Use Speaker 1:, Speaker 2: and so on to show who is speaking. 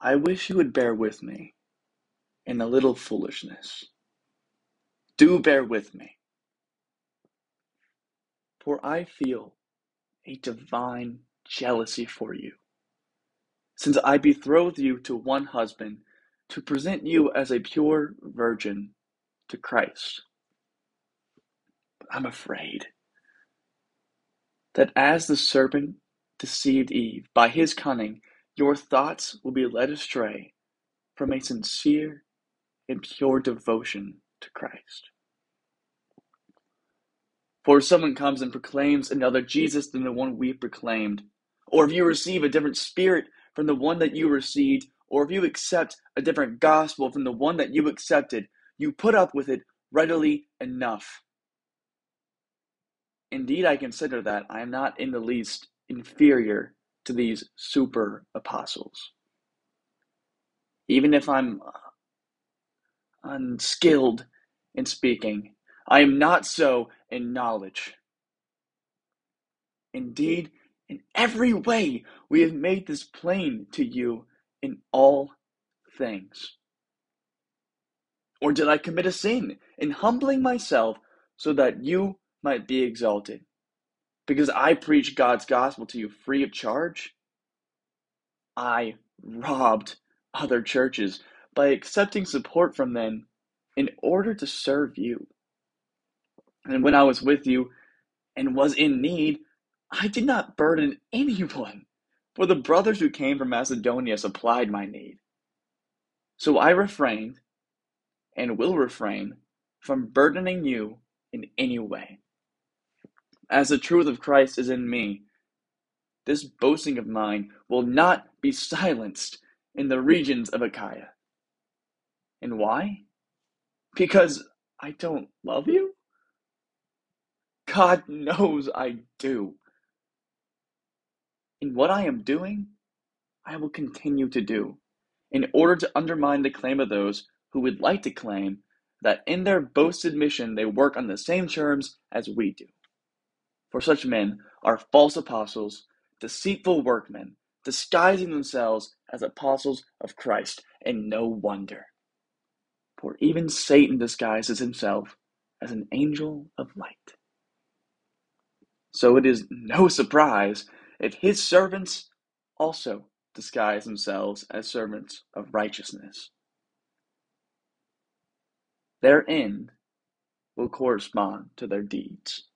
Speaker 1: I wish you would bear with me in a little foolishness. Do bear with me. For I feel a divine jealousy for you, since I betrothed you to one husband to present you as a pure virgin to Christ. But I'm afraid that as the serpent deceived Eve by his cunning, your thoughts will be led astray from a sincere and pure devotion to Christ. For if someone comes and proclaims another Jesus than the one we proclaimed, or if you receive a different spirit from the one that you received, or if you accept a different gospel from the one that you accepted, you put up with it readily enough. Indeed, I consider that I am not in the least inferior to these super apostles. Even if I'm uh, unskilled in speaking, I am not so in knowledge. Indeed, in every way we have made this plain to you in all things. Or did I commit a sin in humbling myself so that you might be exalted? Because I preach God's gospel to you free of charge? I robbed other churches by accepting support from them in order to serve you. And when I was with you and was in need, I did not burden anyone, for the brothers who came from Macedonia supplied my need. So I refrained and will refrain from burdening you in any way. As the truth of Christ is in me, this boasting of mine will not be silenced in the regions of Achaia. And why? Because I don't love you? God knows I do. In what I am doing, I will continue to do, in order to undermine the claim of those who would like to claim that in their boasted mission they work on the same terms as we do. For such men are false apostles, deceitful workmen, disguising themselves as apostles of Christ, and no wonder. For even Satan disguises himself as an angel of light. So it is no surprise if his servants also disguise themselves as servants of righteousness. Their end will correspond to their deeds.